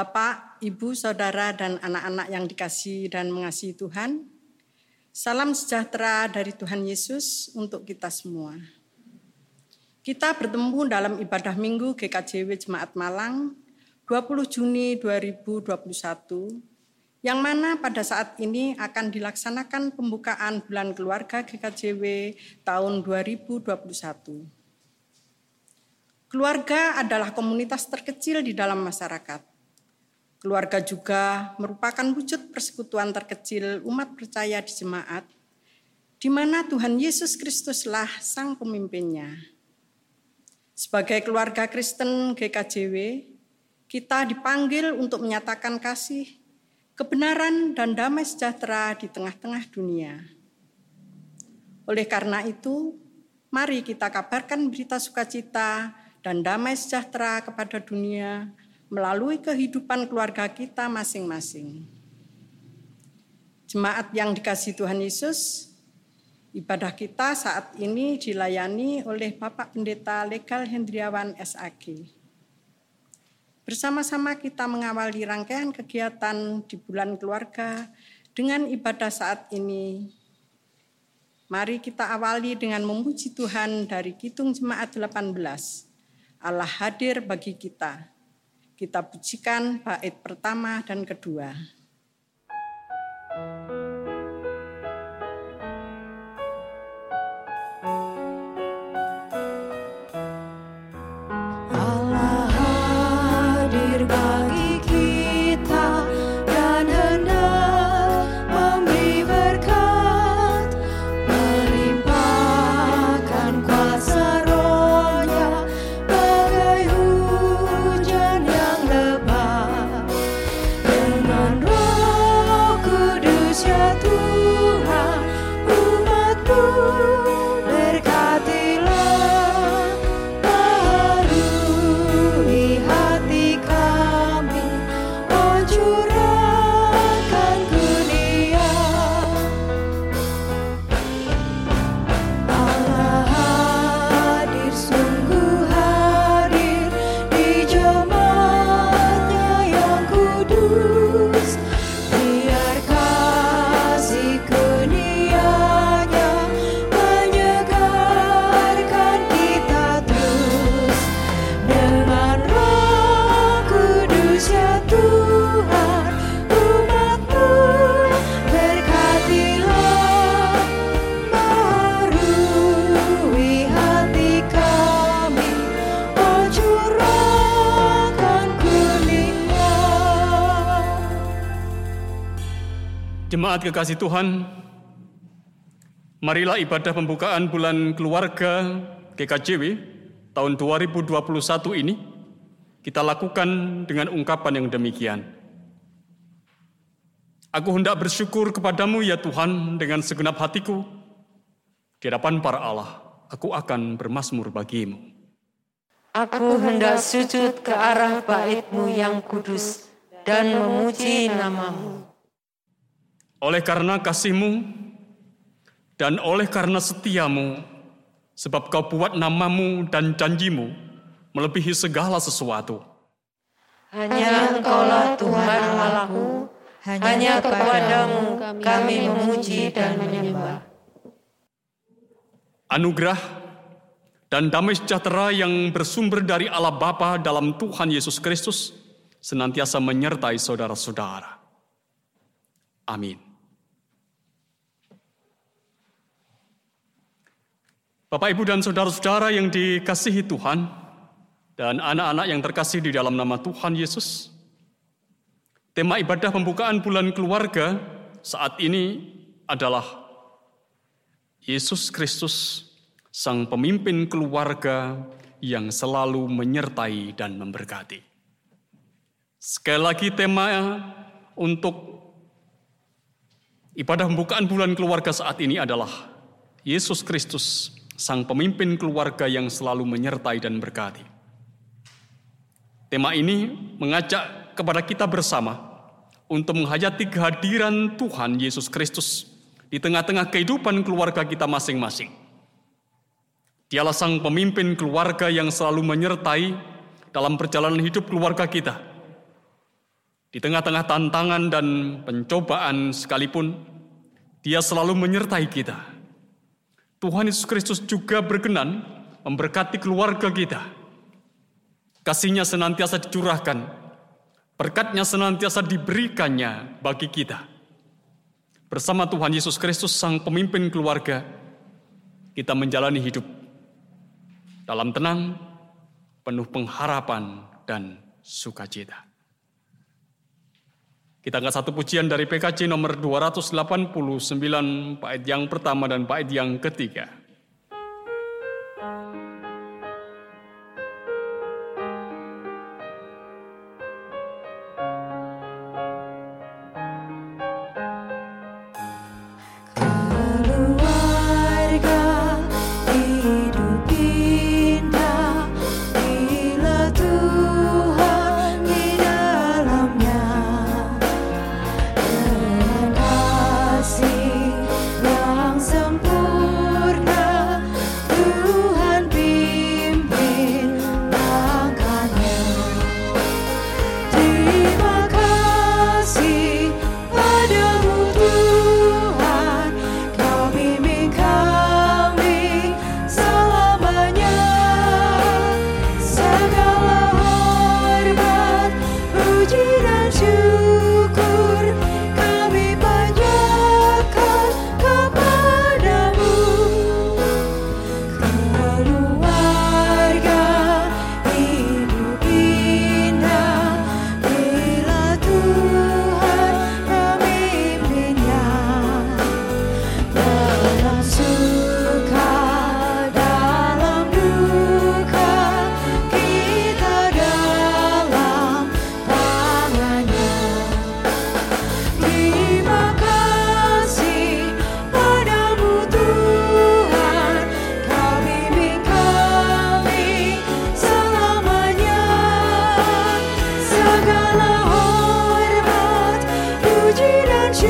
Bapak, Ibu, Saudara, dan anak-anak yang dikasih dan mengasihi Tuhan, salam sejahtera dari Tuhan Yesus untuk kita semua. Kita bertemu dalam ibadah minggu GKJW Jemaat Malang 20 Juni 2021, yang mana pada saat ini akan dilaksanakan pembukaan bulan keluarga GKJW tahun 2021. Keluarga adalah komunitas terkecil di dalam masyarakat Keluarga juga merupakan wujud persekutuan terkecil umat percaya di jemaat, di mana Tuhan Yesus Kristuslah sang pemimpinnya. Sebagai keluarga Kristen GKJW, kita dipanggil untuk menyatakan kasih, kebenaran, dan damai sejahtera di tengah-tengah dunia. Oleh karena itu, mari kita kabarkan berita sukacita dan damai sejahtera kepada dunia melalui kehidupan keluarga kita masing-masing. Jemaat yang dikasih Tuhan Yesus, ibadah kita saat ini dilayani oleh Bapak Pendeta Legal Hendriawan SAG. Bersama-sama kita mengawali rangkaian kegiatan di bulan keluarga dengan ibadah saat ini. Mari kita awali dengan memuji Tuhan dari Kitung Jemaat 18. Allah hadir bagi kita. Kita pujikan bait pertama dan kedua. Jemaat kekasih Tuhan, marilah ibadah pembukaan bulan keluarga GKJW tahun 2021 ini kita lakukan dengan ungkapan yang demikian. Aku hendak bersyukur kepadamu ya Tuhan dengan segenap hatiku. Di hadapan para Allah, aku akan bermasmur bagimu. Aku hendak sujud ke arah baitmu yang kudus dan memuji namamu. Oleh karena kasihmu dan oleh karena setiamu, sebab kau buat namamu dan janjimu melebihi segala sesuatu. Hanya engkaulah Tuhan Allahku, hanya kepadamu kami memuji dan menyembah. Anugerah dan damai sejahtera yang bersumber dari Allah Bapa dalam Tuhan Yesus Kristus senantiasa menyertai saudara-saudara. Amin. Bapak, Ibu, dan saudara-saudara yang dikasihi Tuhan, dan anak-anak yang terkasih di dalam nama Tuhan Yesus, tema ibadah pembukaan bulan keluarga saat ini adalah Yesus Kristus, Sang Pemimpin keluarga yang selalu menyertai dan memberkati. Sekali lagi tema untuk ibadah pembukaan bulan keluarga saat ini adalah Yesus Kristus, sang pemimpin keluarga yang selalu menyertai dan berkati. Tema ini mengajak kepada kita bersama untuk menghayati kehadiran Tuhan Yesus Kristus di tengah-tengah kehidupan keluarga kita masing-masing. Dialah sang pemimpin keluarga yang selalu menyertai dalam perjalanan hidup keluarga kita. Di tengah-tengah tantangan dan pencobaan sekalipun, Dia selalu menyertai kita. Tuhan Yesus Kristus juga berkenan memberkati keluarga kita. Kasihnya senantiasa dicurahkan, berkatnya senantiasa diberikannya bagi kita. Bersama Tuhan Yesus Kristus, Sang Pemimpin keluarga, kita menjalani hidup dalam tenang, penuh pengharapan, dan sukacita. Kita angkat satu pujian dari PKC nomor 289, bait yang pertama dan bait yang ketiga. Matius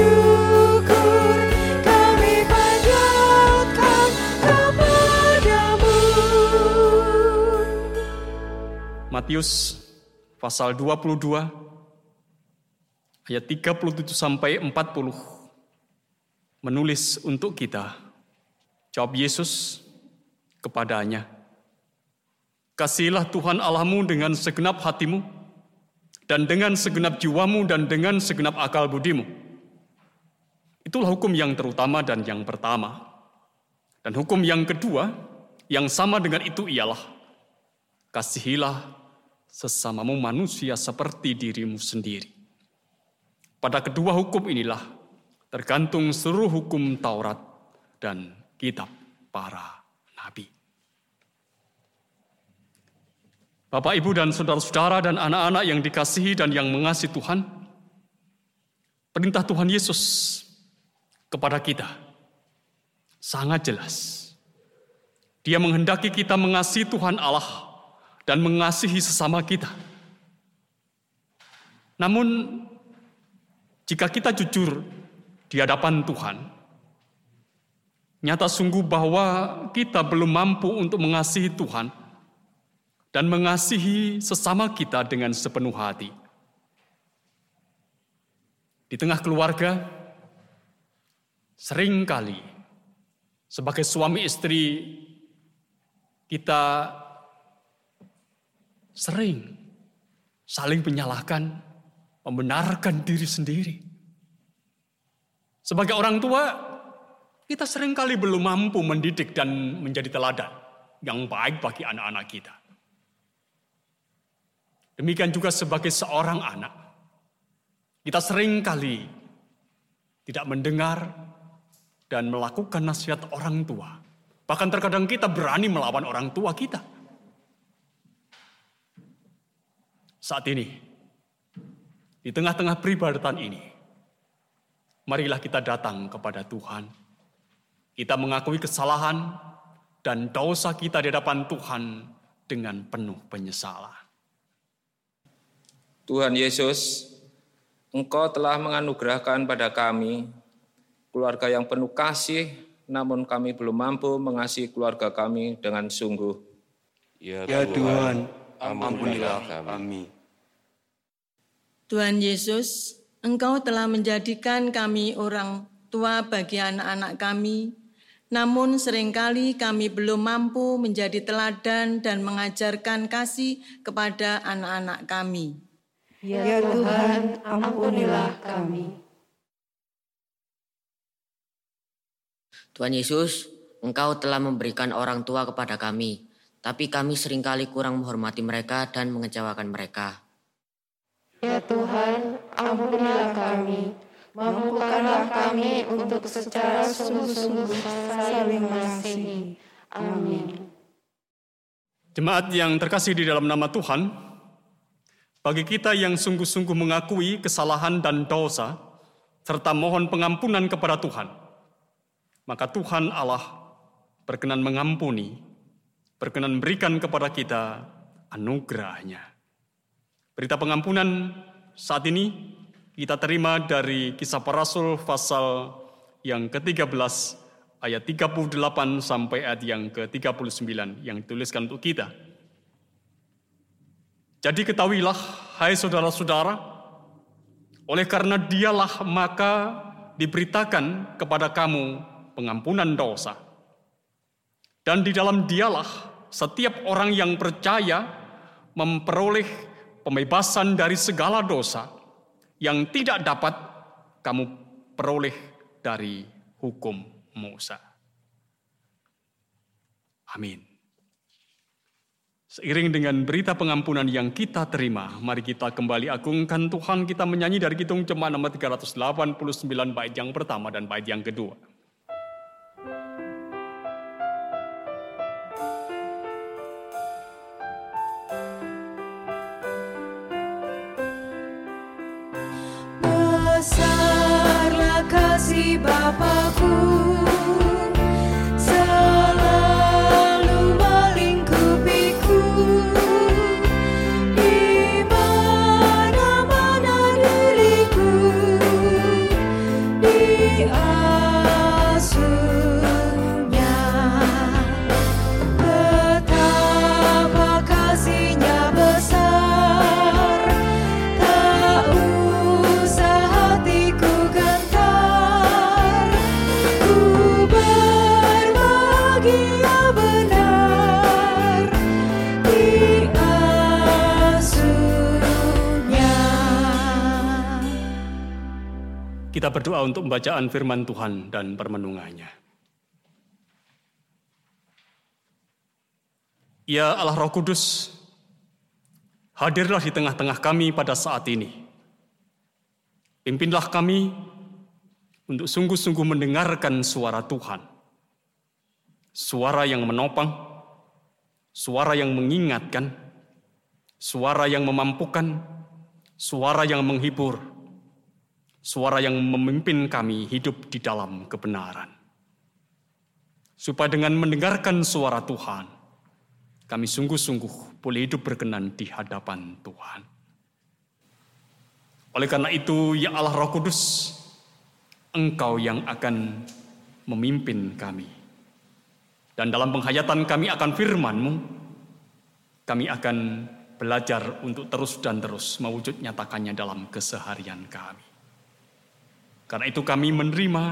pasal 22 ayat 37 sampai 40 menulis untuk kita. Jawab Yesus kepadanya. Kasihilah Tuhan Allahmu dengan segenap hatimu dan dengan segenap jiwamu dan dengan segenap akal budimu. Itulah hukum yang terutama dan yang pertama. Dan hukum yang kedua yang sama dengan itu ialah kasihilah sesamamu manusia seperti dirimu sendiri. Pada kedua hukum inilah tergantung seluruh hukum Taurat dan kitab para nabi. Bapak, Ibu, dan saudara-saudara dan anak-anak yang dikasihi dan yang mengasihi Tuhan, perintah Tuhan Yesus kepada kita sangat jelas. Dia menghendaki kita mengasihi Tuhan Allah dan mengasihi sesama kita. Namun, jika kita jujur di hadapan Tuhan, nyata sungguh bahwa kita belum mampu untuk mengasihi Tuhan dan mengasihi sesama kita dengan sepenuh hati. Di tengah keluarga, sering kali sebagai suami istri kita sering saling menyalahkan, membenarkan diri sendiri. Sebagai orang tua, kita sering kali belum mampu mendidik dan menjadi teladan yang baik bagi anak-anak kita. Demikian juga sebagai seorang anak, kita sering kali tidak mendengar dan melakukan nasihat orang tua. Bahkan terkadang kita berani melawan orang tua kita. Saat ini, di tengah-tengah peribadatan ini, marilah kita datang kepada Tuhan. Kita mengakui kesalahan dan dosa kita di hadapan Tuhan dengan penuh penyesalan. Tuhan Yesus, Engkau telah menganugerahkan pada kami keluarga yang penuh kasih, namun kami belum mampu mengasihi keluarga kami dengan sungguh. Ya, ya Tuhan, Tuhan ampunilah kami. Tuhan Yesus, Engkau telah menjadikan kami orang tua bagi anak-anak kami, namun sering kali kami belum mampu menjadi teladan dan mengajarkan kasih kepada anak-anak kami. Ya Tuhan, ampunilah kami. Tuhan Yesus, Engkau telah memberikan orang tua kepada kami, tapi kami sering kali kurang menghormati mereka dan mengecewakan mereka. Ya Tuhan, ampunilah kami. Mampukanlah kami untuk secara sungguh-sungguh saling mengasihi. Amin. Jemaat yang terkasih di dalam nama Tuhan, bagi kita yang sungguh-sungguh mengakui kesalahan dan dosa, serta mohon pengampunan kepada Tuhan, maka Tuhan Allah berkenan mengampuni, berkenan berikan kepada kita anugerahnya. Berita pengampunan saat ini kita terima dari kisah para rasul pasal yang ke-13 ayat 38 sampai ayat yang ke-39 yang dituliskan untuk kita. Jadi ketahuilah, hai saudara-saudara, oleh karena dialah maka diberitakan kepada kamu pengampunan dosa. Dan di dalam dialah setiap orang yang percaya memperoleh pembebasan dari segala dosa yang tidak dapat kamu peroleh dari hukum Musa. Amin. Seiring dengan berita pengampunan yang kita terima, mari kita kembali agungkan Tuhan, kita menyanyi dari Kitung Jemaat nomor 389 bait yang pertama dan bait yang kedua. Kita berdoa untuk pembacaan firman Tuhan dan permenungannya. Ya Allah Roh Kudus, hadirlah di tengah-tengah kami pada saat ini. Pimpinlah kami untuk sungguh-sungguh mendengarkan suara Tuhan. Suara yang menopang, suara yang mengingatkan, suara yang memampukan, suara yang menghibur, suara yang memimpin kami hidup di dalam kebenaran. Supaya dengan mendengarkan suara Tuhan, kami sungguh-sungguh boleh hidup berkenan di hadapan Tuhan. Oleh karena itu, ya Allah Roh Kudus, Engkau yang akan memimpin kami. Dan dalam penghayatan kami akan firman-Mu, kami akan belajar untuk terus dan terus mewujud nyatakannya dalam keseharian kami. Karena itu kami menerima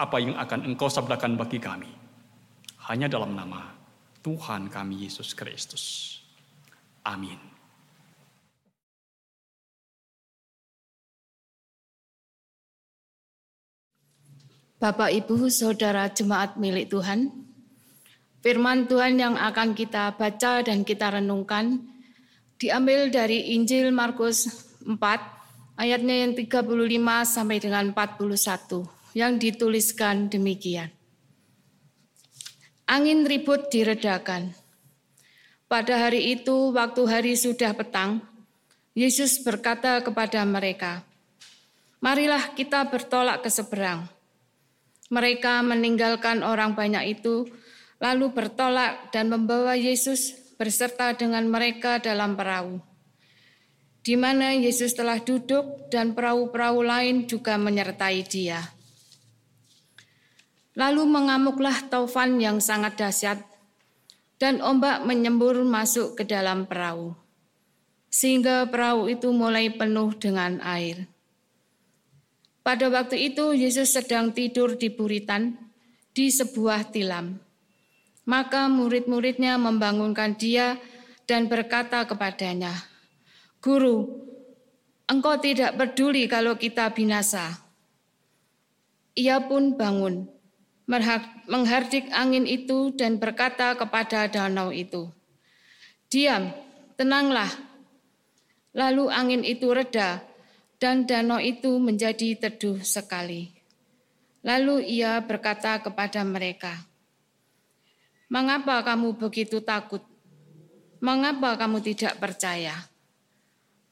apa yang akan engkau sabdakan bagi kami. Hanya dalam nama Tuhan kami Yesus Kristus. Amin. Bapak, Ibu, Saudara jemaat milik Tuhan, firman Tuhan yang akan kita baca dan kita renungkan diambil dari Injil Markus 4 Ayatnya yang 35 sampai dengan 41 yang dituliskan demikian. Angin ribut diredakan. Pada hari itu, waktu hari sudah petang, Yesus berkata kepada mereka, Marilah kita bertolak ke seberang. Mereka meninggalkan orang banyak itu, lalu bertolak dan membawa Yesus berserta dengan mereka dalam perahu di mana Yesus telah duduk dan perahu-perahu lain juga menyertai dia. Lalu mengamuklah taufan yang sangat dahsyat dan ombak menyembur masuk ke dalam perahu. sehingga perahu itu mulai penuh dengan air. Pada waktu itu Yesus sedang tidur di buritan di sebuah tilam. Maka murid-muridnya membangunkan dia dan berkata kepadanya, Guru, engkau tidak peduli kalau kita binasa. Ia pun bangun, menghardik angin itu dan berkata kepada danau itu, Diam, tenanglah. Lalu angin itu reda dan danau itu menjadi teduh sekali. Lalu ia berkata kepada mereka, Mengapa kamu begitu takut? Mengapa kamu tidak percaya?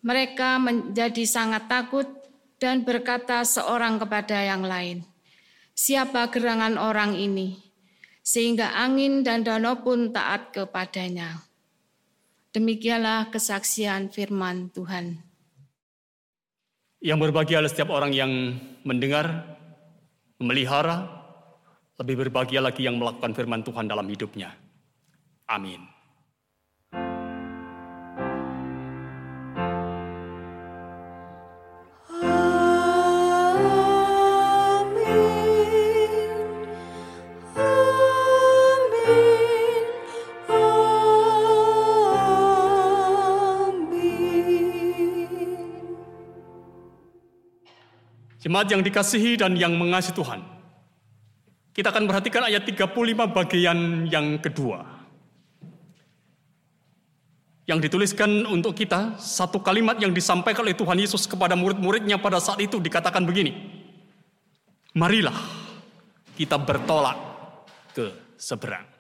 Mereka menjadi sangat takut dan berkata seorang kepada yang lain, "Siapa gerangan orang ini?" Sehingga angin dan danau pun taat kepadanya. Demikianlah kesaksian firman Tuhan. Yang berbahagia setiap orang yang mendengar, memelihara, lebih berbahagia lagi yang melakukan firman Tuhan dalam hidupnya. Amin. Jemaat yang dikasihi dan yang mengasihi Tuhan, kita akan perhatikan ayat 35 bagian yang kedua. Yang dituliskan untuk kita, satu kalimat yang disampaikan oleh Tuhan Yesus kepada murid-muridnya pada saat itu dikatakan begini. Marilah kita bertolak ke seberang.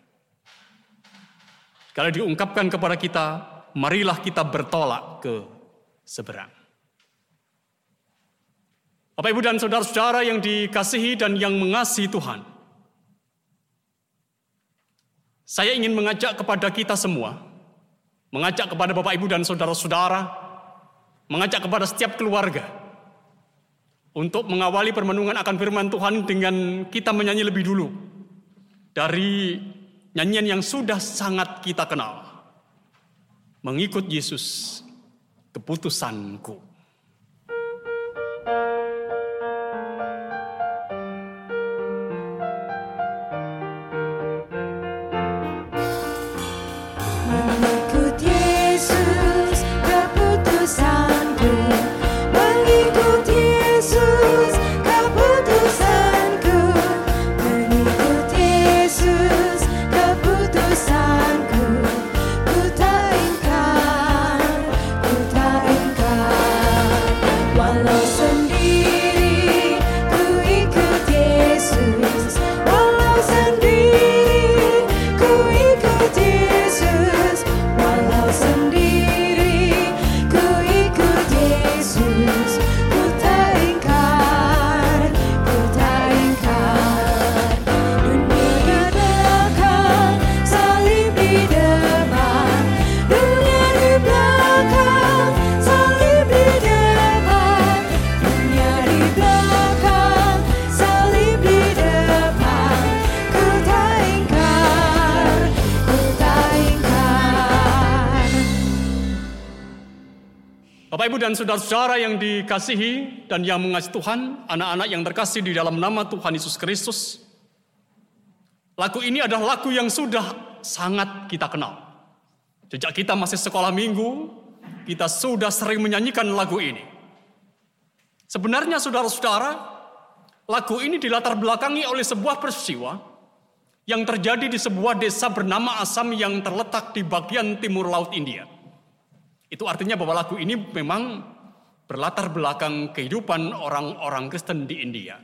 Kalau diungkapkan kepada kita, marilah kita bertolak ke seberang. Bapak, Ibu, dan saudara-saudara yang dikasihi dan yang mengasihi Tuhan, saya ingin mengajak kepada kita semua, mengajak kepada Bapak Ibu dan saudara-saudara, mengajak kepada setiap keluarga untuk mengawali permenungan akan firman Tuhan dengan kita menyanyi lebih dulu dari nyanyian yang sudah sangat kita kenal. Mengikut Yesus, keputusanku. Dan saudara-saudara yang dikasihi dan yang mengasihi Tuhan, anak-anak yang terkasih di dalam nama Tuhan Yesus Kristus. Lagu ini adalah lagu yang sudah sangat kita kenal. Sejak kita masih sekolah minggu, kita sudah sering menyanyikan lagu ini. Sebenarnya saudara-saudara, lagu ini dilatar belakangi oleh sebuah peristiwa yang terjadi di sebuah desa bernama Asam yang terletak di bagian timur laut India. Itu artinya bahwa lagu ini memang berlatar belakang kehidupan orang-orang Kristen di India.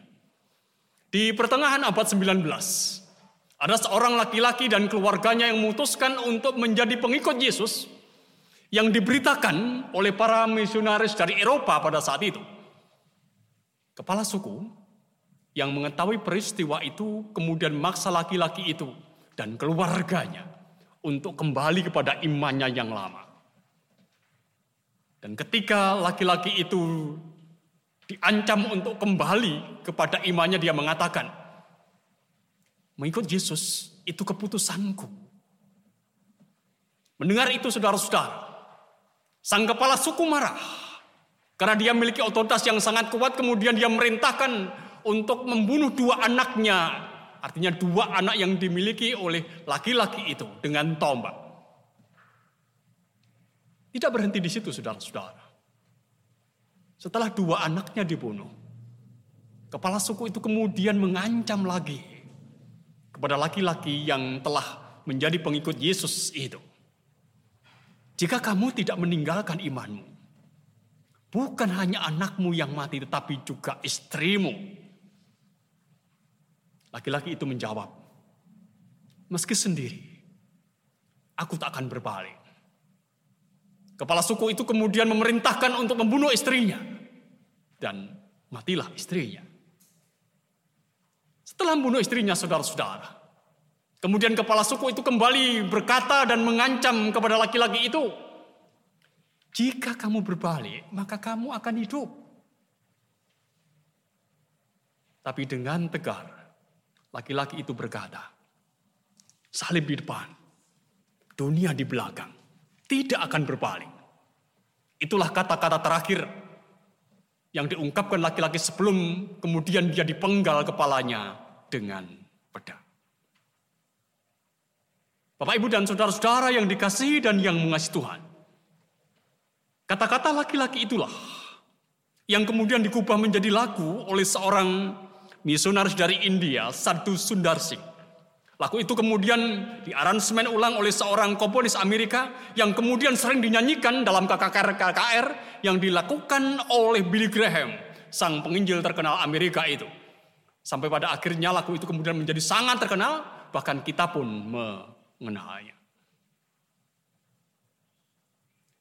Di pertengahan abad 19, ada seorang laki-laki dan keluarganya yang memutuskan untuk menjadi pengikut Yesus yang diberitakan oleh para misionaris dari Eropa pada saat itu. Kepala suku yang mengetahui peristiwa itu kemudian maksa laki-laki itu dan keluarganya untuk kembali kepada imannya yang lama. Dan ketika laki-laki itu diancam untuk kembali kepada imannya, dia mengatakan, mengikut Yesus itu keputusanku. Mendengar itu saudara-saudara, Sang kepala suku marah karena dia memiliki otoritas yang sangat kuat kemudian dia merintahkan untuk membunuh dua anaknya. Artinya dua anak yang dimiliki oleh laki-laki itu dengan tombak. Tidak berhenti di situ saudara-saudara. Setelah dua anaknya dibunuh, kepala suku itu kemudian mengancam lagi kepada laki-laki yang telah menjadi pengikut Yesus itu. Jika kamu tidak meninggalkan imanmu, bukan hanya anakmu yang mati, tetapi juga istrimu. Laki-laki itu menjawab, meski sendiri, aku tak akan berbalik. Kepala suku itu kemudian memerintahkan untuk membunuh istrinya. Dan matilah istrinya. Setelah membunuh istrinya, saudara-saudara, Kemudian kepala suku itu kembali berkata dan mengancam kepada laki-laki itu, "Jika kamu berbalik, maka kamu akan hidup." Tapi dengan tegar, laki-laki itu berkata, "Salib di depan, dunia di belakang, tidak akan berbalik." Itulah kata-kata terakhir yang diungkapkan laki-laki sebelum kemudian dia dipenggal kepalanya dengan pedang. Bapak, Ibu, dan saudara-saudara yang dikasihi dan yang mengasihi Tuhan. Kata-kata laki-laki itulah yang kemudian dikubah menjadi lagu oleh seorang misionaris dari India, Sadhu Sundar Singh. Lagu itu kemudian diaransemen ulang oleh seorang komponis Amerika yang kemudian sering dinyanyikan dalam KKR-KKR yang dilakukan oleh Billy Graham, sang penginjil terkenal Amerika itu. Sampai pada akhirnya lagu itu kemudian menjadi sangat terkenal, bahkan kita pun mengenalnya.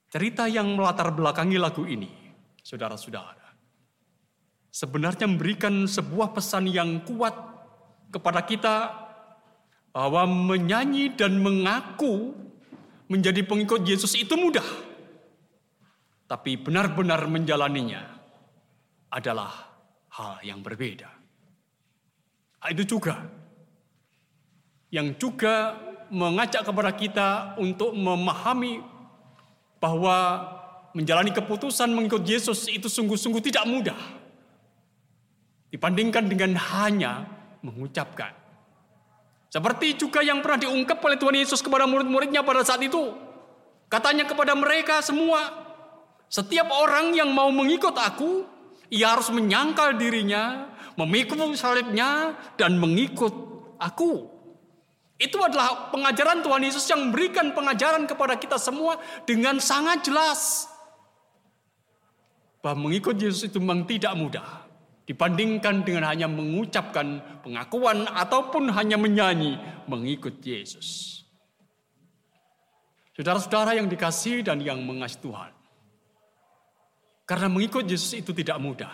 Cerita yang melatar belakangi lagu ini, saudara-saudara, sebenarnya memberikan sebuah pesan yang kuat kepada kita bahwa menyanyi dan mengaku menjadi pengikut Yesus itu mudah. Tapi benar-benar menjalaninya adalah hal yang berbeda. Itu juga yang juga mengajak kepada kita untuk memahami bahwa menjalani keputusan mengikut Yesus itu sungguh-sungguh tidak mudah. Dibandingkan dengan hanya mengucapkan. Seperti juga yang pernah diungkap oleh Tuhan Yesus kepada murid-muridnya pada saat itu. Katanya kepada mereka semua, setiap orang yang mau mengikut aku, ia harus menyangkal dirinya, memikul salibnya, dan mengikut aku. Itu adalah pengajaran Tuhan Yesus yang memberikan pengajaran kepada kita semua dengan sangat jelas. Bahwa mengikut Yesus itu memang tidak mudah. Dibandingkan dengan hanya mengucapkan pengakuan ataupun hanya menyanyi mengikut Yesus. Saudara-saudara yang dikasih dan yang mengasihi Tuhan. Karena mengikut Yesus itu tidak mudah.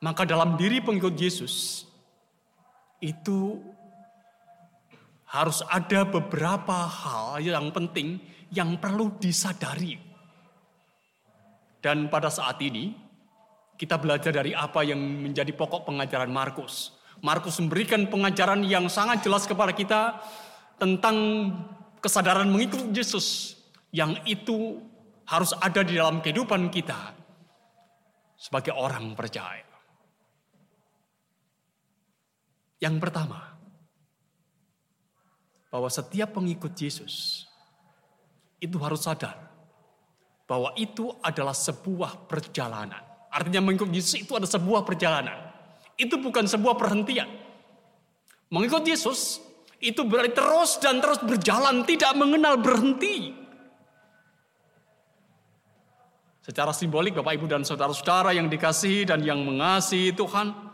Maka dalam diri pengikut Yesus itu harus ada beberapa hal yang penting yang perlu disadari. Dan pada saat ini, kita belajar dari apa yang menjadi pokok pengajaran Markus. Markus memberikan pengajaran yang sangat jelas kepada kita tentang kesadaran mengikut Yesus yang itu harus ada di dalam kehidupan kita sebagai orang percaya. Yang pertama, bahwa setiap pengikut Yesus itu harus sadar bahwa itu adalah sebuah perjalanan. Artinya mengikut Yesus itu adalah sebuah perjalanan. Itu bukan sebuah perhentian. Mengikut Yesus itu berarti terus dan terus berjalan, tidak mengenal berhenti. Secara simbolik Bapak Ibu dan Saudara-saudara yang dikasihi dan yang mengasihi Tuhan,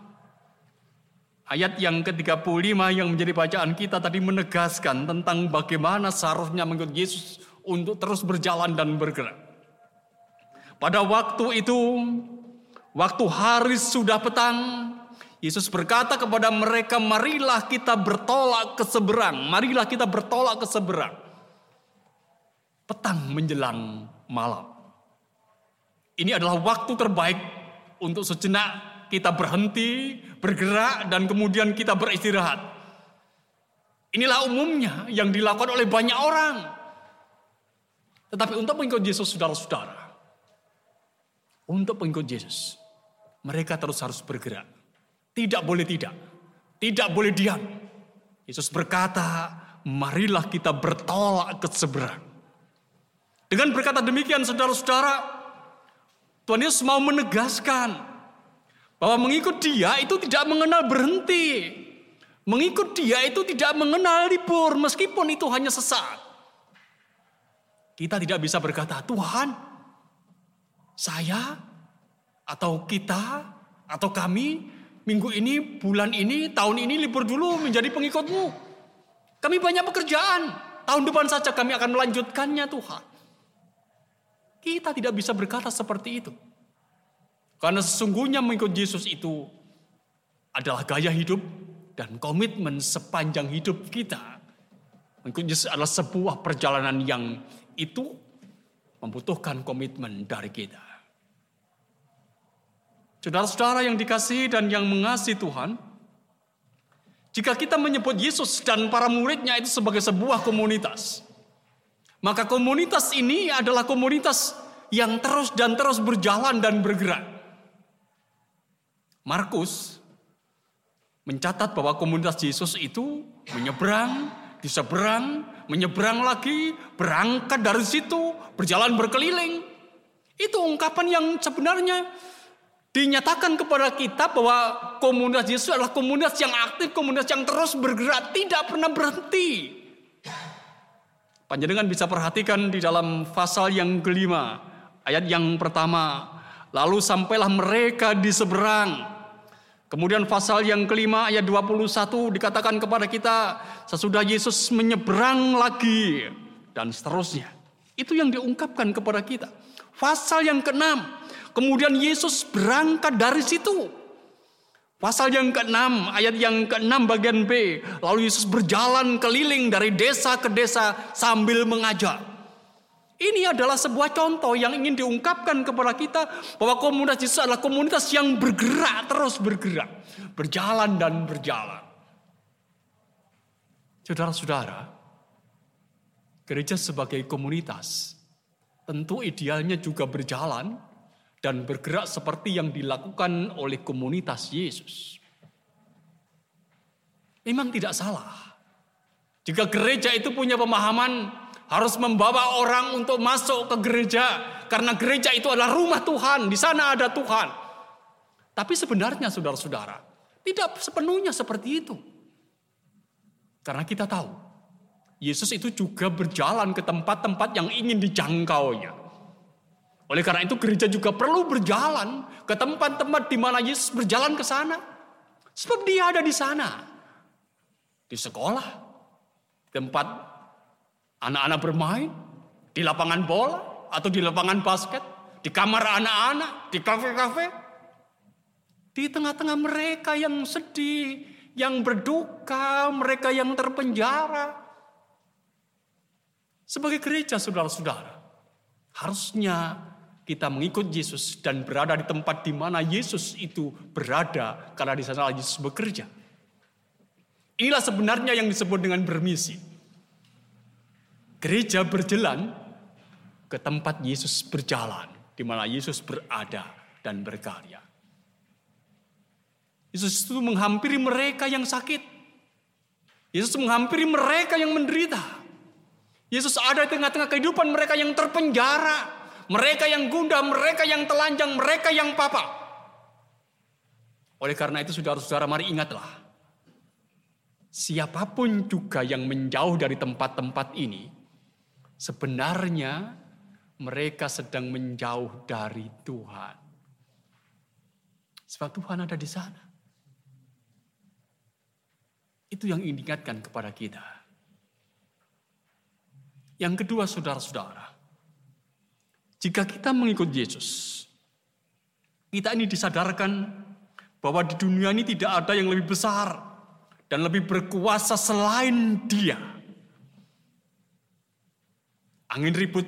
Ayat yang ke-35 yang menjadi bacaan kita tadi menegaskan tentang bagaimana seharusnya mengikut Yesus untuk terus berjalan dan bergerak. Pada waktu itu, waktu hari sudah petang, Yesus berkata kepada mereka, marilah kita bertolak ke seberang, marilah kita bertolak ke seberang. Petang menjelang malam. Ini adalah waktu terbaik untuk sejenak kita berhenti, bergerak, dan kemudian kita beristirahat. Inilah umumnya yang dilakukan oleh banyak orang. Tetapi untuk pengikut Yesus, saudara-saudara, untuk pengikut Yesus, mereka terus harus bergerak. Tidak boleh tidak. Tidak boleh diam. Yesus berkata, marilah kita bertolak ke seberang. Dengan berkata demikian saudara-saudara, Tuhan Yesus mau menegaskan bahwa mengikut dia itu tidak mengenal berhenti. Mengikut dia itu tidak mengenal libur meskipun itu hanya sesaat. Kita tidak bisa berkata, Tuhan, saya atau kita atau kami minggu ini, bulan ini, tahun ini libur dulu menjadi pengikutmu. Kami banyak pekerjaan. Tahun depan saja kami akan melanjutkannya Tuhan. Kita tidak bisa berkata seperti itu. Karena sesungguhnya mengikut Yesus itu adalah gaya hidup dan komitmen sepanjang hidup kita. Mengikut Yesus adalah sebuah perjalanan yang itu membutuhkan komitmen dari kita. Saudara-saudara yang dikasihi dan yang mengasihi Tuhan, jika kita menyebut Yesus dan para muridnya itu sebagai sebuah komunitas, maka komunitas ini adalah komunitas yang terus dan terus berjalan dan bergerak. Markus mencatat bahwa komunitas Yesus itu menyeberang, diseberang, menyeberang lagi, berangkat dari situ, berjalan berkeliling. Itu ungkapan yang sebenarnya Dinyatakan kepada kita bahwa komunitas Yesus adalah komunitas yang aktif, komunitas yang terus bergerak, tidak pernah berhenti. Panjenengan bisa perhatikan di dalam pasal yang kelima, ayat yang pertama. Lalu sampailah mereka di seberang. Kemudian pasal yang kelima ayat 21 dikatakan kepada kita sesudah Yesus menyeberang lagi dan seterusnya. Itu yang diungkapkan kepada kita. Pasal yang keenam Kemudian Yesus berangkat dari situ. Pasal yang ke-6, ayat yang ke-6 bagian B. Lalu Yesus berjalan keliling dari desa ke desa sambil mengajak. Ini adalah sebuah contoh yang ingin diungkapkan kepada kita bahwa komunitas Yesus adalah komunitas yang bergerak, terus bergerak. Berjalan dan berjalan. Saudara-saudara, gereja sebagai komunitas tentu idealnya juga berjalan dan bergerak seperti yang dilakukan oleh komunitas Yesus. Memang tidak salah. Jika gereja itu punya pemahaman harus membawa orang untuk masuk ke gereja karena gereja itu adalah rumah Tuhan, di sana ada Tuhan. Tapi sebenarnya saudara-saudara, tidak sepenuhnya seperti itu. Karena kita tahu, Yesus itu juga berjalan ke tempat-tempat yang ingin dijangkaunya. Oleh karena itu gereja juga perlu berjalan ke tempat-tempat di mana Yesus berjalan ke sana. Sebab dia ada di sana. Di sekolah, tempat anak-anak bermain, di lapangan bola atau di lapangan basket, di kamar anak-anak, di kafe-kafe. Di tengah-tengah mereka yang sedih, yang berduka, mereka yang terpenjara. Sebagai gereja saudara-saudara, harusnya kita mengikut Yesus dan berada di tempat di mana Yesus itu berada karena di sana Yesus bekerja. Inilah sebenarnya yang disebut dengan bermisi. Gereja berjalan ke tempat Yesus berjalan, di mana Yesus berada dan berkarya. Yesus itu menghampiri mereka yang sakit. Yesus menghampiri mereka yang menderita. Yesus ada di tengah-tengah kehidupan mereka yang terpenjara, mereka yang gundah, mereka yang telanjang, mereka yang papa. Oleh karena itu saudara-saudara mari ingatlah. Siapa pun juga yang menjauh dari tempat-tempat ini, sebenarnya mereka sedang menjauh dari Tuhan. Sebab Tuhan ada di sana. Itu yang diingatkan kepada kita. Yang kedua saudara-saudara, jika kita mengikut Yesus, kita ini disadarkan bahwa di dunia ini tidak ada yang lebih besar dan lebih berkuasa selain Dia. Angin ribut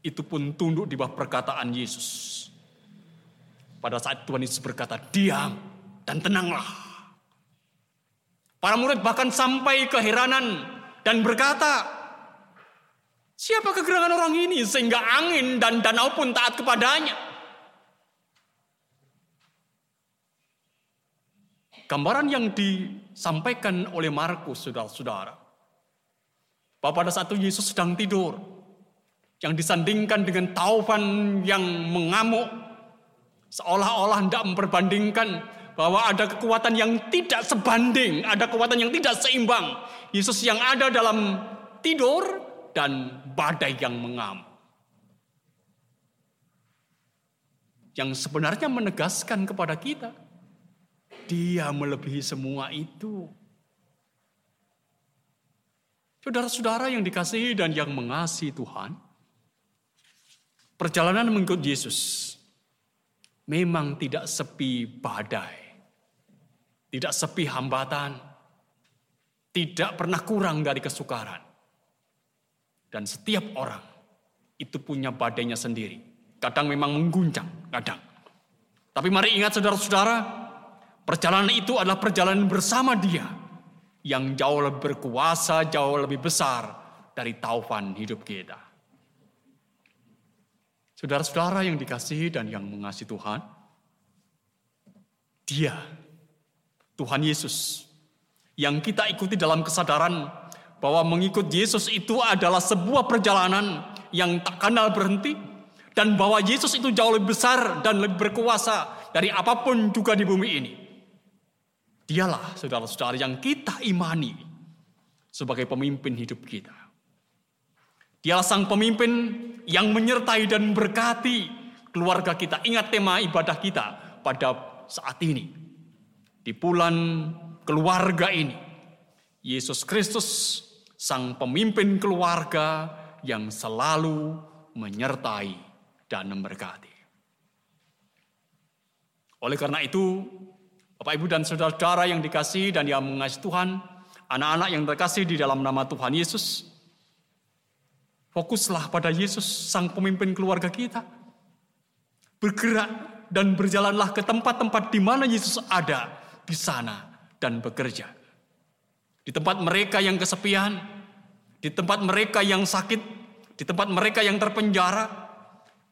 itu pun tunduk di bawah perkataan Yesus. Pada saat Tuhan Yesus berkata, diam dan tenanglah. Para murid bahkan sampai keheranan dan berkata, Siapa kegerangan orang ini sehingga angin dan danau pun taat kepadanya? Gambaran yang disampaikan oleh Markus, saudara-saudara, bahwa pada saat itu Yesus sedang tidur, yang disandingkan dengan taufan yang mengamuk, seolah-olah hendak memperbandingkan bahwa ada kekuatan yang tidak sebanding, ada kekuatan yang tidak seimbang. Yesus yang ada dalam tidur dan badai yang mengamuk. Yang sebenarnya menegaskan kepada kita dia melebihi semua itu. Saudara-saudara yang dikasihi dan yang mengasihi Tuhan, perjalanan mengikut Yesus memang tidak sepi badai, tidak sepi hambatan, tidak pernah kurang dari kesukaran. Dan setiap orang itu punya badainya sendiri. Kadang memang mengguncang, kadang. Tapi mari ingat saudara-saudara, Perjalanan itu adalah perjalanan bersama dia yang jauh lebih berkuasa, jauh lebih besar dari taufan hidup kita. Saudara-saudara yang dikasihi dan yang mengasihi Tuhan, dia, Tuhan Yesus, yang kita ikuti dalam kesadaran bahwa mengikut Yesus itu adalah sebuah perjalanan yang tak kenal berhenti, dan bahwa Yesus itu jauh lebih besar dan lebih berkuasa dari apa pun juga di bumi ini. Dialah saudara-saudara yang kita imani sebagai pemimpin hidup kita. Dialah sang pemimpin yang menyertai dan berkati keluarga kita. Ingat tema ibadah kita pada saat ini. Di bulan keluarga ini. Yesus Kristus sang pemimpin keluarga yang selalu menyertai dan memberkati. Oleh karena itu, Bapak, Ibu, dan saudara-saudara yang dikasih dan yang mengasihi Tuhan, anak-anak yang terkasih di dalam nama Tuhan Yesus, fokuslah pada Yesus, sang pemimpin keluarga kita. Bergerak dan berjalanlah ke tempat-tempat di mana Yesus ada, di sana dan bekerja. Di tempat mereka yang kesepian, di tempat mereka yang sakit, di tempat mereka yang terpenjara,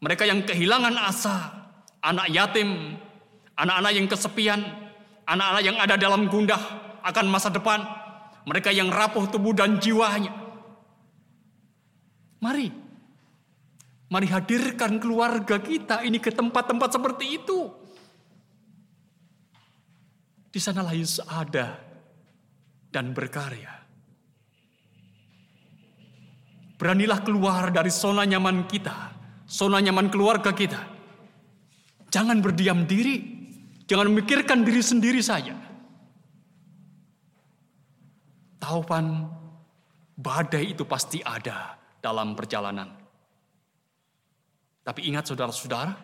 mereka yang kehilangan asa, anak yatim, anak-anak yang kesepian, anak-anak yang ada dalam gundah akan masa depan, mereka yang rapuh tubuh dan jiwanya. Mari, mari hadirkan keluarga kita ini ke tempat-tempat seperti itu. Di sanalah Yesus ada dan berkarya. Beranilah keluar dari zona nyaman kita, zona nyaman keluarga kita. Jangan berdiam diri, Jangan memikirkan diri sendiri saja. Taufan badai itu pasti ada dalam perjalanan. Tapi ingat saudara-saudara,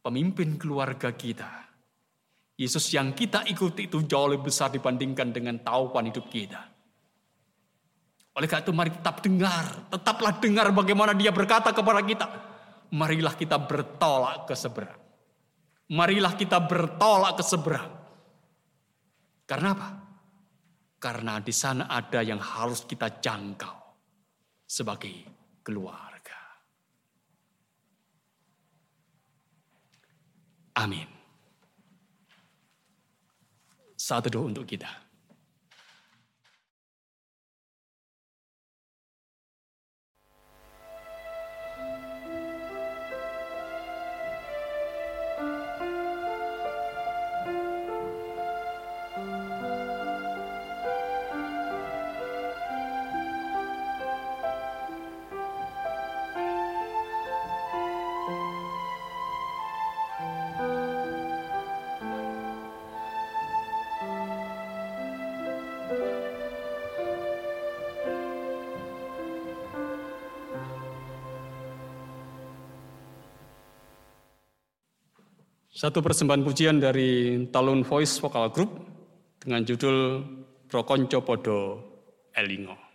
pemimpin keluarga kita, Yesus yang kita ikuti itu jauh lebih besar dibandingkan dengan taufan hidup kita. Oleh karena itu mari tetap dengar, tetaplah dengar bagaimana dia berkata kepada kita. Marilah kita bertolak ke seberang marilah kita bertolak ke seberang. Karena apa? Karena di sana ada yang harus kita jangkau sebagai keluarga. Amin. Satu doa untuk kita. Satu persembahan pujian dari Talun Voice Vocal Group dengan judul Prokonco Podo Elingo.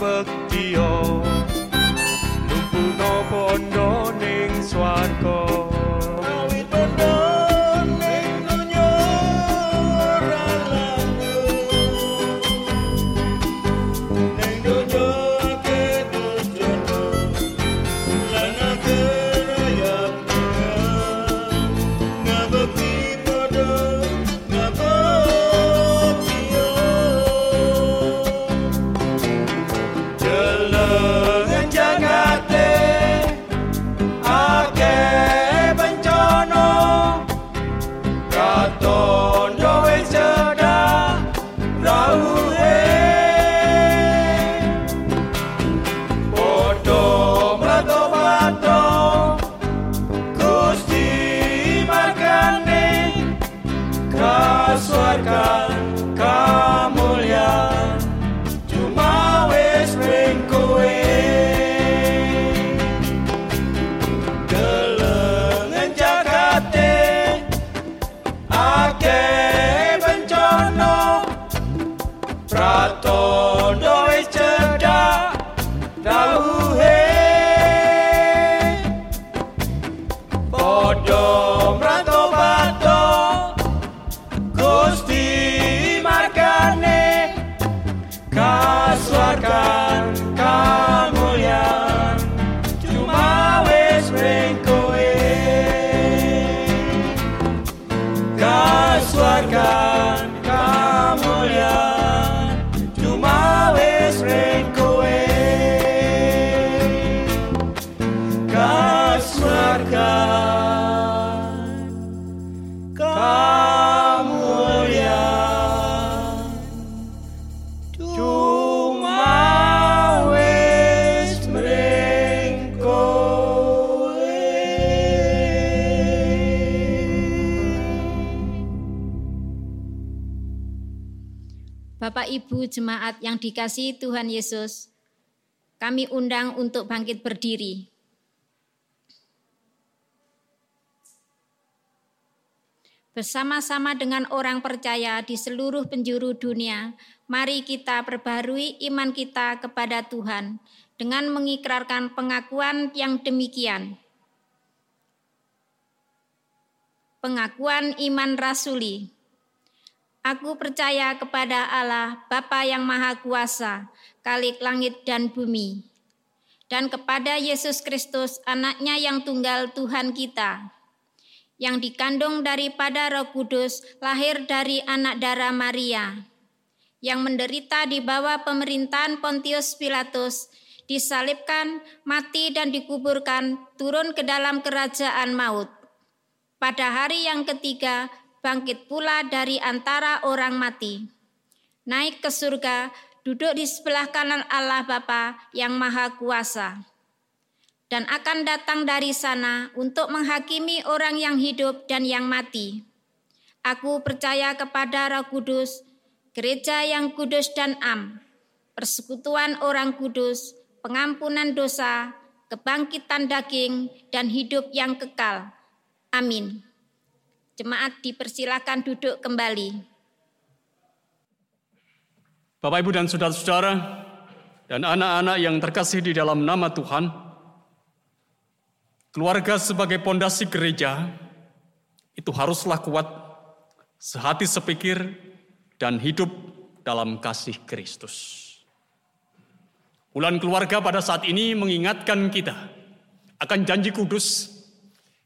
work Ibu jemaat yang dikasihi Tuhan Yesus, kami undang untuk bangkit berdiri. Bersama-sama dengan orang percaya di seluruh penjuru dunia, mari kita perbarui iman kita kepada Tuhan dengan mengikrarkan pengakuan yang demikian. Pengakuan iman rasuli. Aku percaya kepada Allah, Bapa yang Maha Kuasa, Kalik langit dan bumi, dan kepada Yesus Kristus, anaknya yang tunggal Tuhan kita, yang dikandung daripada roh kudus, lahir dari anak darah Maria, yang menderita di bawah pemerintahan Pontius Pilatus, disalibkan, mati dan dikuburkan, turun ke dalam kerajaan maut. Pada hari yang ketiga, bangkit pula dari antara orang mati. Naik ke surga, duduk di sebelah kanan Allah Bapa yang Maha Kuasa. dan akan datang dari sana untuk menghakimi orang yang hidup dan yang mati. Aku percaya kepada Roh Kudus, gereja yang kudus dan am, persekutuan orang kudus, pengampunan dosa, kebangkitan daging, dan hidup yang kekal. Amin. Jemaat dipersilakan duduk kembali. Bapak, Ibu, dan saudara-saudara, dan anak-anak yang terkasih di dalam nama Tuhan, keluarga sebagai pondasi gereja itu haruslah kuat, sehati sepikir, dan hidup dalam kasih Kristus. Bulan keluarga pada saat ini mengingatkan kita akan janji kudus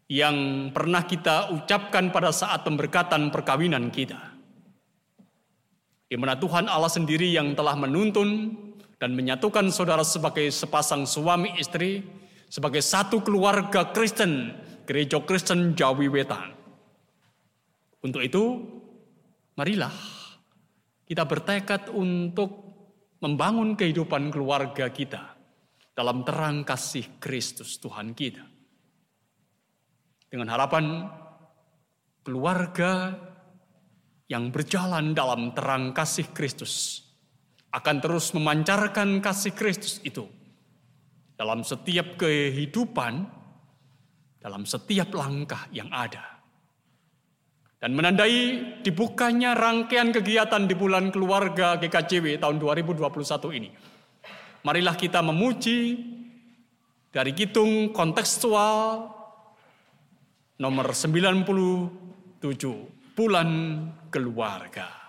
yang pernah kita ucapkan pada saat pemberkatan perkawinan kita. Di mana Tuhan Allah sendiri yang telah menuntun dan menyatukan saudara sebagai sepasang suami istri, sebagai satu keluarga Kristen, gereja Kristen Jawi Wetan. Untuk itu, marilah kita bertekad untuk membangun kehidupan keluarga kita dalam terang kasih Kristus Tuhan kita. Dengan harapan keluarga yang berjalan dalam terang kasih Kristus akan terus memancarkan kasih Kristus itu dalam setiap kehidupan, dalam setiap langkah yang ada dan menandai dibukanya rangkaian kegiatan di bulan keluarga GKJW tahun 2021 ini. Marilah kita memuji dari Kitung kontekstual nomor 97, bulan keluarga.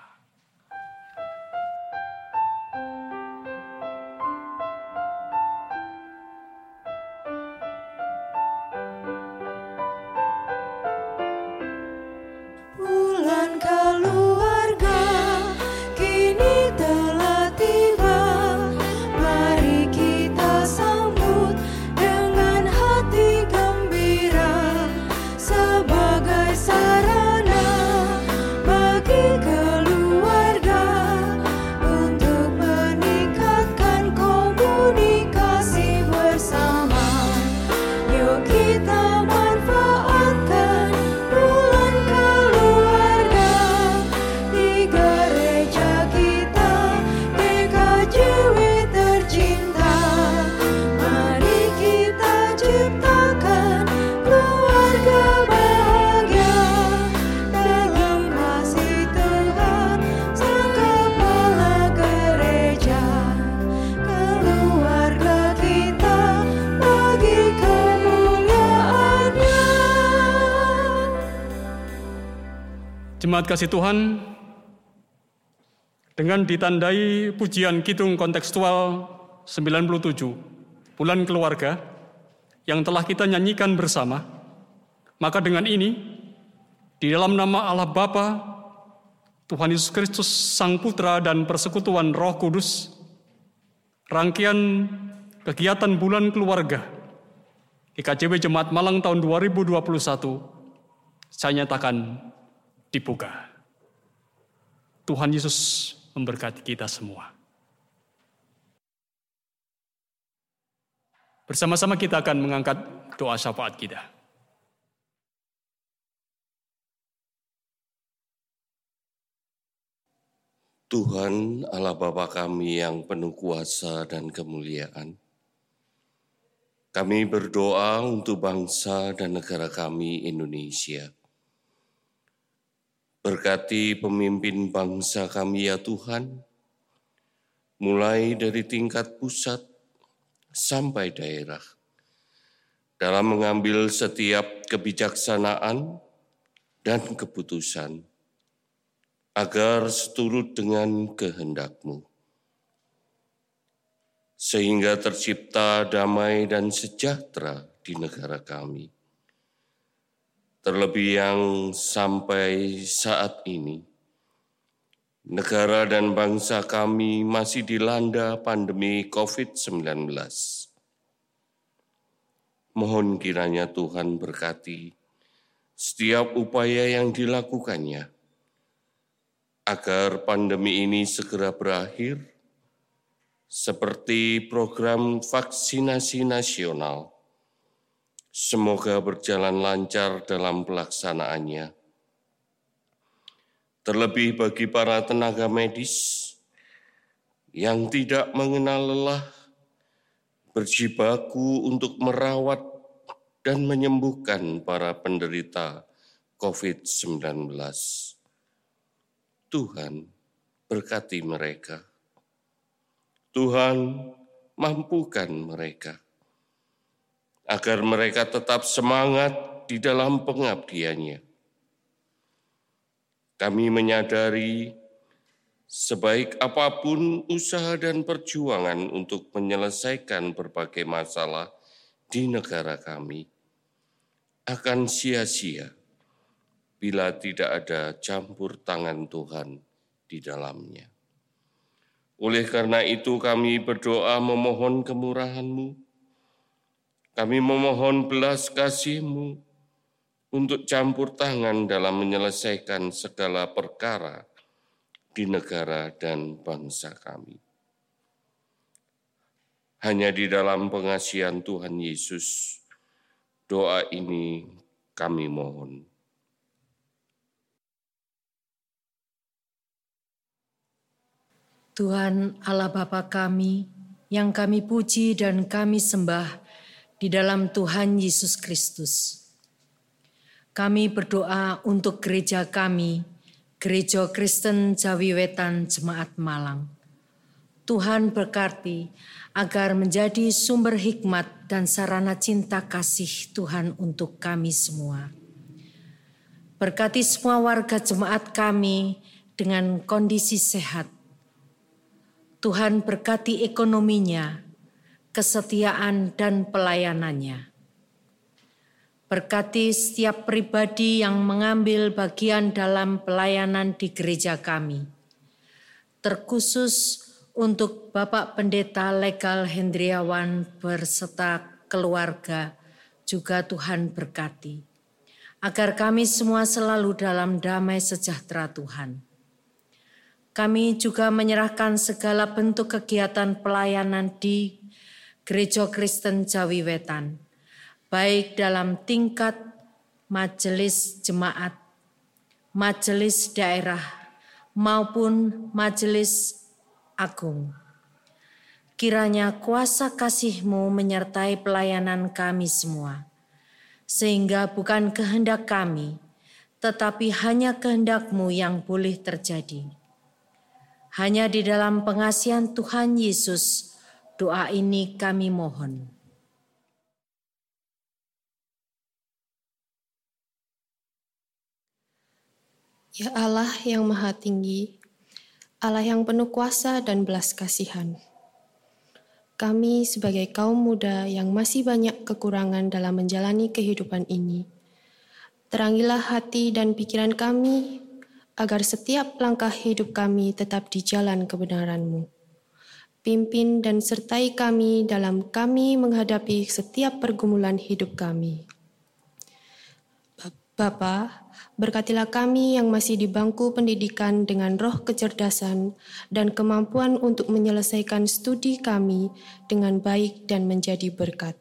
Jemaat kasih Tuhan, dengan ditandai pujian Kidung kontekstual 97, bulan keluarga, yang telah kita nyanyikan bersama, maka dengan ini, di dalam nama Allah Bapa, Tuhan Yesus Kristus, Sang Putra, dan persekutuan Roh Kudus, rangkaian kegiatan bulan keluarga IKJW Jemaat Malang tahun 2021, saya nyatakan dibuka. Tuhan Yesus memberkati kita semua. Bersama-sama kita akan mengangkat doa syafaat kita. Tuhan Allah Bapa kami yang penuh kuasa dan kemuliaan. Kami berdoa untuk bangsa dan negara kami Indonesia Berkati pemimpin bangsa kami ya Tuhan, mulai dari tingkat pusat sampai daerah, dalam mengambil setiap kebijaksanaan dan keputusan, agar seturut dengan kehendakmu. Sehingga tercipta damai dan sejahtera di negara kami Terlebih yang sampai saat ini, negara dan bangsa kami masih dilanda pandemi COVID-19. Mohon kiranya Tuhan berkati setiap upaya yang dilakukannya, agar pandemi ini segera berakhir, seperti program vaksinasi nasional Semoga berjalan lancar dalam pelaksanaannya. Terlebih bagi para tenaga medis yang tidak mengenal lelah, berjibaku untuk merawat dan menyembuhkan para penderita COVID-19. Tuhan berkati mereka. Tuhan mampukan mereka agar mereka tetap semangat di dalam pengabdiannya. Kami menyadari sebaik apa pun usaha dan perjuangan untuk menyelesaikan berbagai masalah di negara kami akan sia-sia bila tidak ada campur tangan Tuhan di dalamnya. Oleh karena itu kami berdoa memohon kemurahan-Mu. Kami memohon belas kasih-Mu untuk campur tangan dalam menyelesaikan segala perkara di negara dan bangsa kami. Hanya di dalam pengasihan Tuhan Yesus, doa ini kami mohon. Tuhan Allah Bapa kami, yang kami puji dan kami sembah di dalam Tuhan Yesus Kristus. Kami berdoa untuk gereja kami, Gereja Kristen Jawi Wetan Jemaat Malang. Tuhan berkati agar menjadi sumber hikmat dan sarana cinta kasih Tuhan untuk kami semua. Berkati semua warga jemaat kami dengan kondisi sehat, Tuhan berkati ekonominya, kesetiaan dan pelayanannya. Berkati setiap pribadi yang mengambil bagian dalam pelayanan di gereja kami. Terkhusus untuk Bapak Pendeta Legal Hendriawan berserta keluarga juga Tuhan berkati. Agar kami semua selalu dalam damai sejahtera Tuhan. Kami juga menyerahkan segala bentuk kegiatan pelayanan di Gereja Kristen Jawi Wetan, baik dalam tingkat majelis jemaat, majelis daerah, maupun majelis agung. Kiranya kuasa kasih-Mu menyertai pelayanan kami semua, sehingga bukan kehendak kami, tetapi hanya kehendak-Mu yang boleh terjadi. Hanya di dalam pengasihan Tuhan Yesus, doa ini kami mohon. Ya Allah yang Maha Tinggi, Allah yang penuh kuasa dan belas kasihan. Kami sebagai kaum muda yang masih banyak kekurangan dalam menjalani kehidupan ini, terangilah hati dan pikiran kami agar setiap langkah hidup kami tetap di jalan kebenaran-Mu. Pimpin dan sertai kami dalam kami menghadapi setiap pergumulan hidup kami. Bapa, berkatilah kami yang masih di bangku pendidikan dengan roh kecerdasan dan kemampuan untuk menyelesaikan studi kami dengan baik dan menjadi berkat.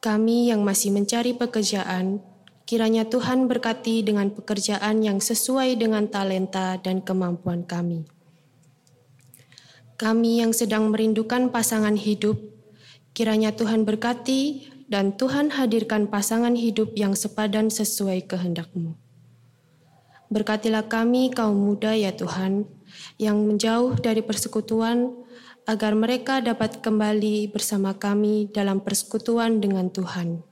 Kami yang masih mencari pekerjaan, Kiranya Tuhan berkati dengan pekerjaan yang sesuai dengan talenta dan kemampuan kami. Kami yang sedang merindukan pasangan hidup, kiranya Tuhan berkati dan Tuhan hadirkan pasangan hidup yang sepadan sesuai kehendak-Mu. Berkatilah kami kaum muda ya Tuhan, yang menjauh dari persekutuan, agar mereka dapat kembali bersama kami dalam persekutuan dengan Tuhan.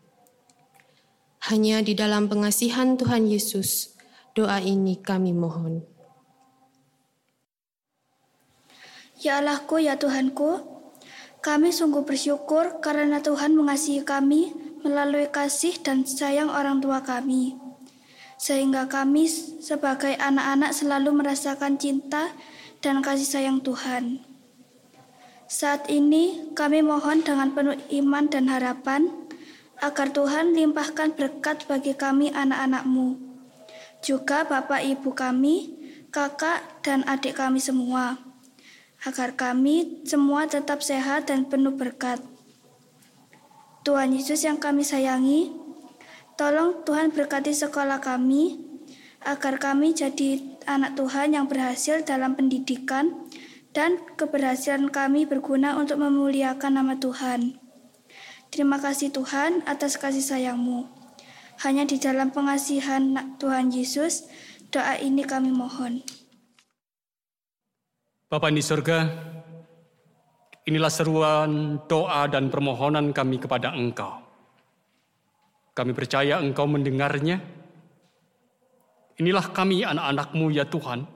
Hanya di dalam pengasihan Tuhan Yesus, doa ini kami mohon. Ya Allahku, ya Tuhanku, kami sungguh bersyukur karena Tuhan mengasihi kami melalui kasih dan sayang orang tua kami. Sehingga kami sebagai anak-anak selalu merasakan cinta dan kasih sayang Tuhan. Saat ini kami mohon dengan penuh iman dan harapan agar Tuhan limpahkan berkat bagi kami anak-anakmu, juga Bapak Ibu kami, kakak dan adik kami semua, agar kami semua tetap sehat dan penuh berkat. Tuhan Yesus yang kami sayangi, tolong Tuhan berkati sekolah kami, agar kami jadi anak Tuhan yang berhasil dalam pendidikan, dan keberhasilan kami berguna untuk memuliakan nama Tuhan. Terima kasih Tuhan atas kasih sayangmu. Hanya di dalam pengasihan Tuhan Yesus, doa ini kami mohon. Bapak di surga, inilah seruan doa dan permohonan kami kepada Engkau. Kami percaya Engkau mendengarnya. Inilah kami anak-anakmu ya Tuhan,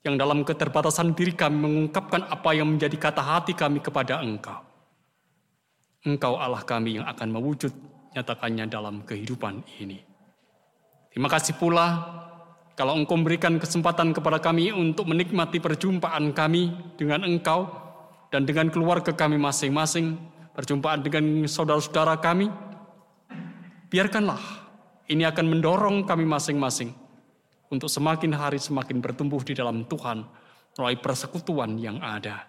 yang dalam keterbatasan diri kami mengungkapkan apa yang menjadi kata hati kami kepada Engkau. Engkau Allah kami yang akan mewujud nyatakannya dalam kehidupan ini. Terima kasih pula kalau Engkau memberikan kesempatan kepada kami untuk menikmati perjumpaan kami dengan Engkau dan dengan keluarga kami masing-masing, perjumpaan dengan saudara-saudara kami. Biarkanlah ini akan mendorong kami masing-masing untuk semakin hari semakin bertumbuh di dalam Tuhan melalui persekutuan yang ada.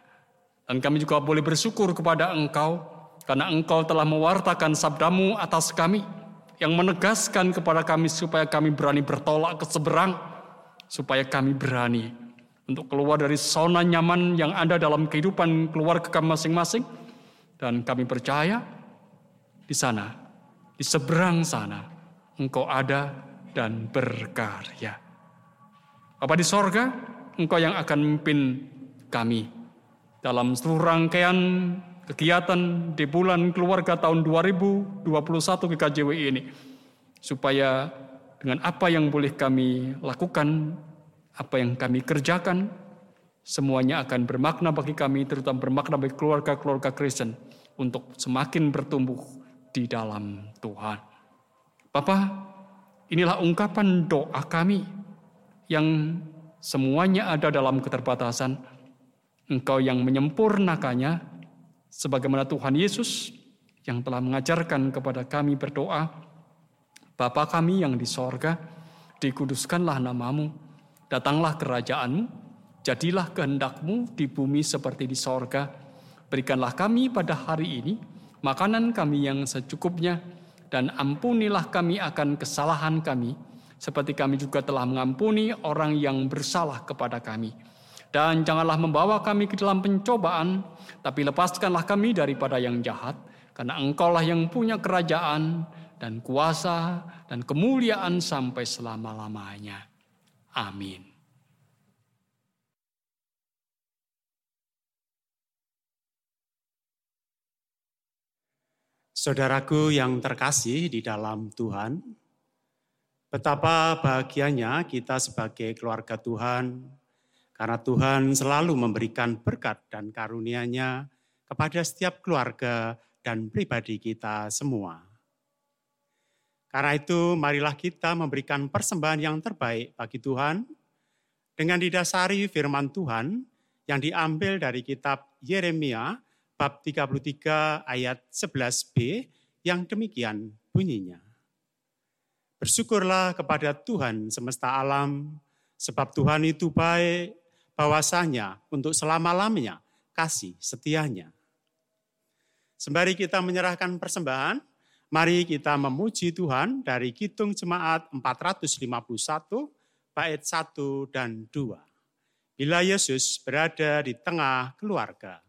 Dan kami juga boleh bersyukur kepada Engkau karena engkau telah mewartakan sabdamu atas kami, yang menegaskan kepada kami supaya kami berani bertolak ke seberang, supaya kami berani untuk keluar dari zona nyaman yang ada dalam kehidupan keluarga kami masing-masing. Dan kami percaya di sana, di seberang sana, engkau ada dan berkarya. Apa di sorga, engkau yang akan memimpin kami dalam seluruh rangkaian kegiatan di bulan keluarga tahun 2021 GKJW ini. Supaya dengan apa yang boleh kami lakukan, apa yang kami kerjakan, semuanya akan bermakna bagi kami, terutama bermakna bagi keluarga-keluarga Kristen untuk semakin bertumbuh di dalam Tuhan. Bapak, inilah ungkapan doa kami yang semuanya ada dalam keterbatasan. Engkau yang menyempurnakannya, sebagaimana Tuhan Yesus yang telah mengajarkan kepada kami berdoa, Bapa kami yang di sorga, dikuduskanlah namamu, datanglah kerajaanmu, jadilah kehendakmu di bumi seperti di sorga. Berikanlah kami pada hari ini makanan kami yang secukupnya, dan ampunilah kami akan kesalahan kami, seperti kami juga telah mengampuni orang yang bersalah kepada kami dan janganlah membawa kami ke dalam pencobaan, tapi lepaskanlah kami daripada yang jahat, karena engkaulah yang punya kerajaan dan kuasa dan kemuliaan sampai selama-lamanya. Amin. Saudaraku yang terkasih di dalam Tuhan, betapa bahagianya kita sebagai keluarga Tuhan karena Tuhan selalu memberikan berkat dan karunia-Nya kepada setiap keluarga dan pribadi kita semua. Karena itu, marilah kita memberikan persembahan yang terbaik bagi Tuhan dengan didasari firman Tuhan yang diambil dari kitab Yeremia bab 33 ayat 11b yang demikian bunyinya. Bersyukurlah kepada Tuhan semesta alam, sebab Tuhan itu baik, bahwasanya untuk selama-lamanya kasih setianya. Sembari kita menyerahkan persembahan, mari kita memuji Tuhan dari Kitung Jemaat 451, bait 1 dan 2. Bila Yesus berada di tengah keluarga.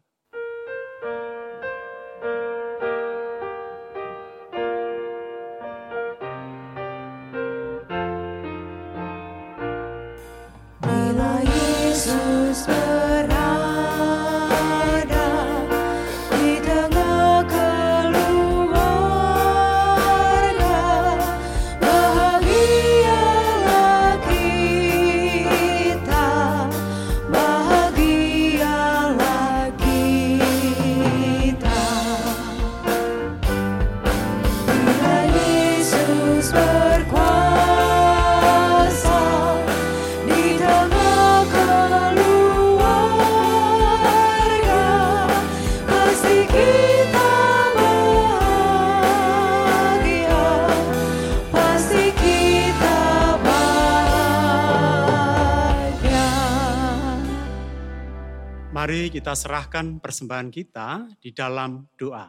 Kita serahkan persembahan kita di dalam doa.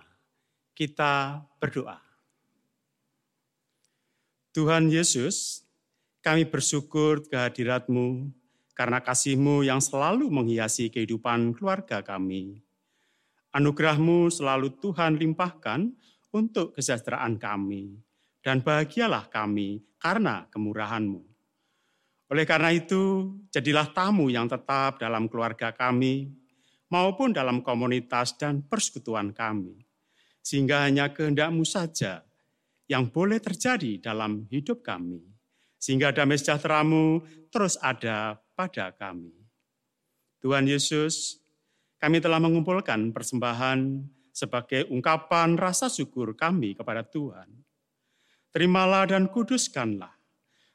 Kita berdoa. Tuhan Yesus, kami bersyukur kehadiratmu karena kasihmu yang selalu menghiasi kehidupan keluarga kami. Anugerahmu selalu Tuhan limpahkan untuk kesejahteraan kami. Dan bahagialah kami karena kemurahanmu. Oleh karena itu, jadilah tamu yang tetap dalam keluarga kami, maupun dalam komunitas dan persekutuan kami. Sehingga hanya kehendakmu saja yang boleh terjadi dalam hidup kami. Sehingga damai sejahteramu terus ada pada kami. Tuhan Yesus, kami telah mengumpulkan persembahan sebagai ungkapan rasa syukur kami kepada Tuhan. Terimalah dan kuduskanlah,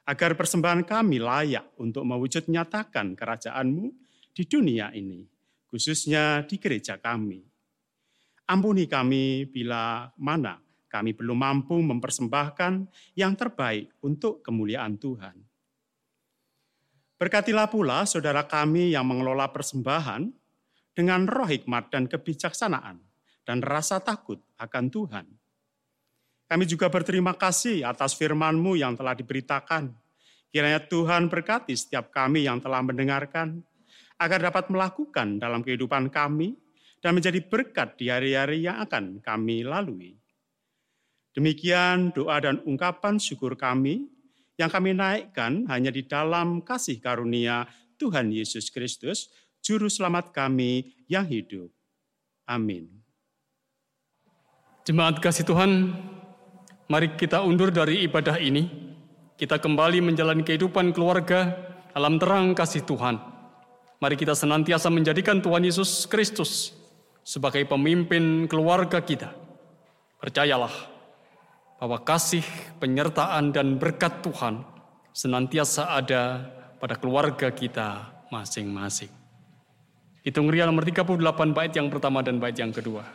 agar persembahan kami layak untuk mewujud nyatakan kerajaanmu di dunia ini, khususnya di gereja kami. Ampuni kami bila mana kami belum mampu mempersembahkan yang terbaik untuk kemuliaan Tuhan. Berkatilah pula saudara kami yang mengelola persembahan dengan roh hikmat dan kebijaksanaan dan rasa takut akan Tuhan. Kami juga berterima kasih atas firman-Mu yang telah diberitakan. Kiranya Tuhan berkati setiap kami yang telah mendengarkan, agar dapat melakukan dalam kehidupan kami dan menjadi berkat di hari-hari yang akan kami lalui. Demikian doa dan ungkapan syukur kami yang kami naikkan hanya di dalam kasih karunia Tuhan Yesus Kristus, Juru Selamat kami yang hidup. Amin. Jemaat kasih Tuhan, mari kita undur dari ibadah ini. Kita kembali menjalani kehidupan keluarga dalam terang kasih Tuhan. Mari kita senantiasa menjadikan Tuhan Yesus Kristus sebagai pemimpin keluarga kita. Percayalah, bahwa kasih, penyertaan, dan berkat Tuhan senantiasa ada pada keluarga kita masing-masing. Hitung Ria nomor 38 bait yang pertama dan bait yang kedua.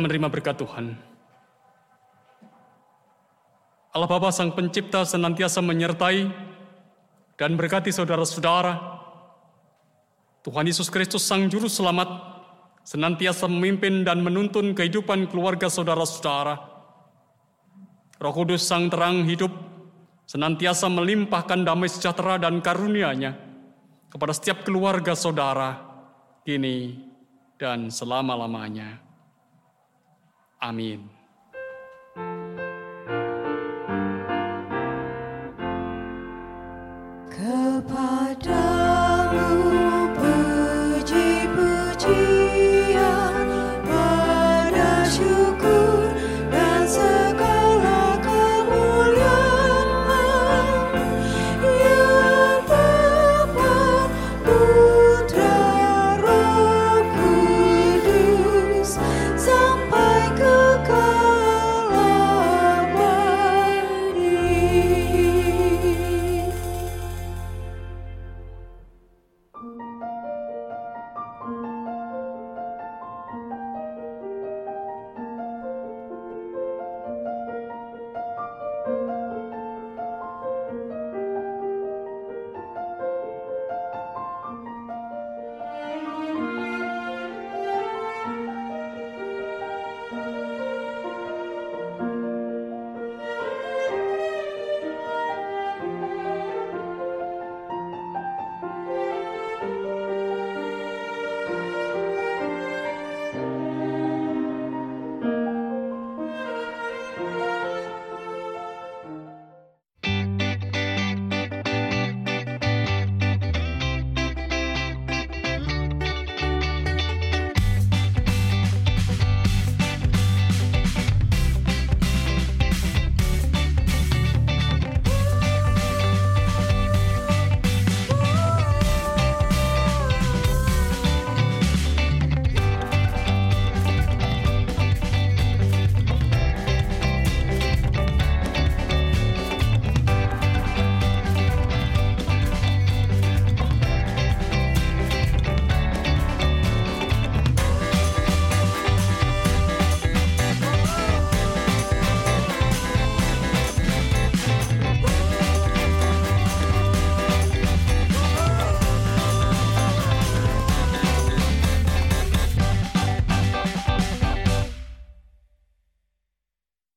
Menerima berkat Tuhan. Allah Bapa Sang Pencipta senantiasa menyertai dan berkati saudara-saudara. Tuhan Yesus Kristus Sang Juru Selamat senantiasa memimpin dan menuntun kehidupan keluarga saudara-saudara. Roh Kudus Sang Terang Hidup senantiasa melimpahkan damai sejahtera dan karunia-Nya kepada setiap keluarga saudara kini dan selama-lamanya. Amin.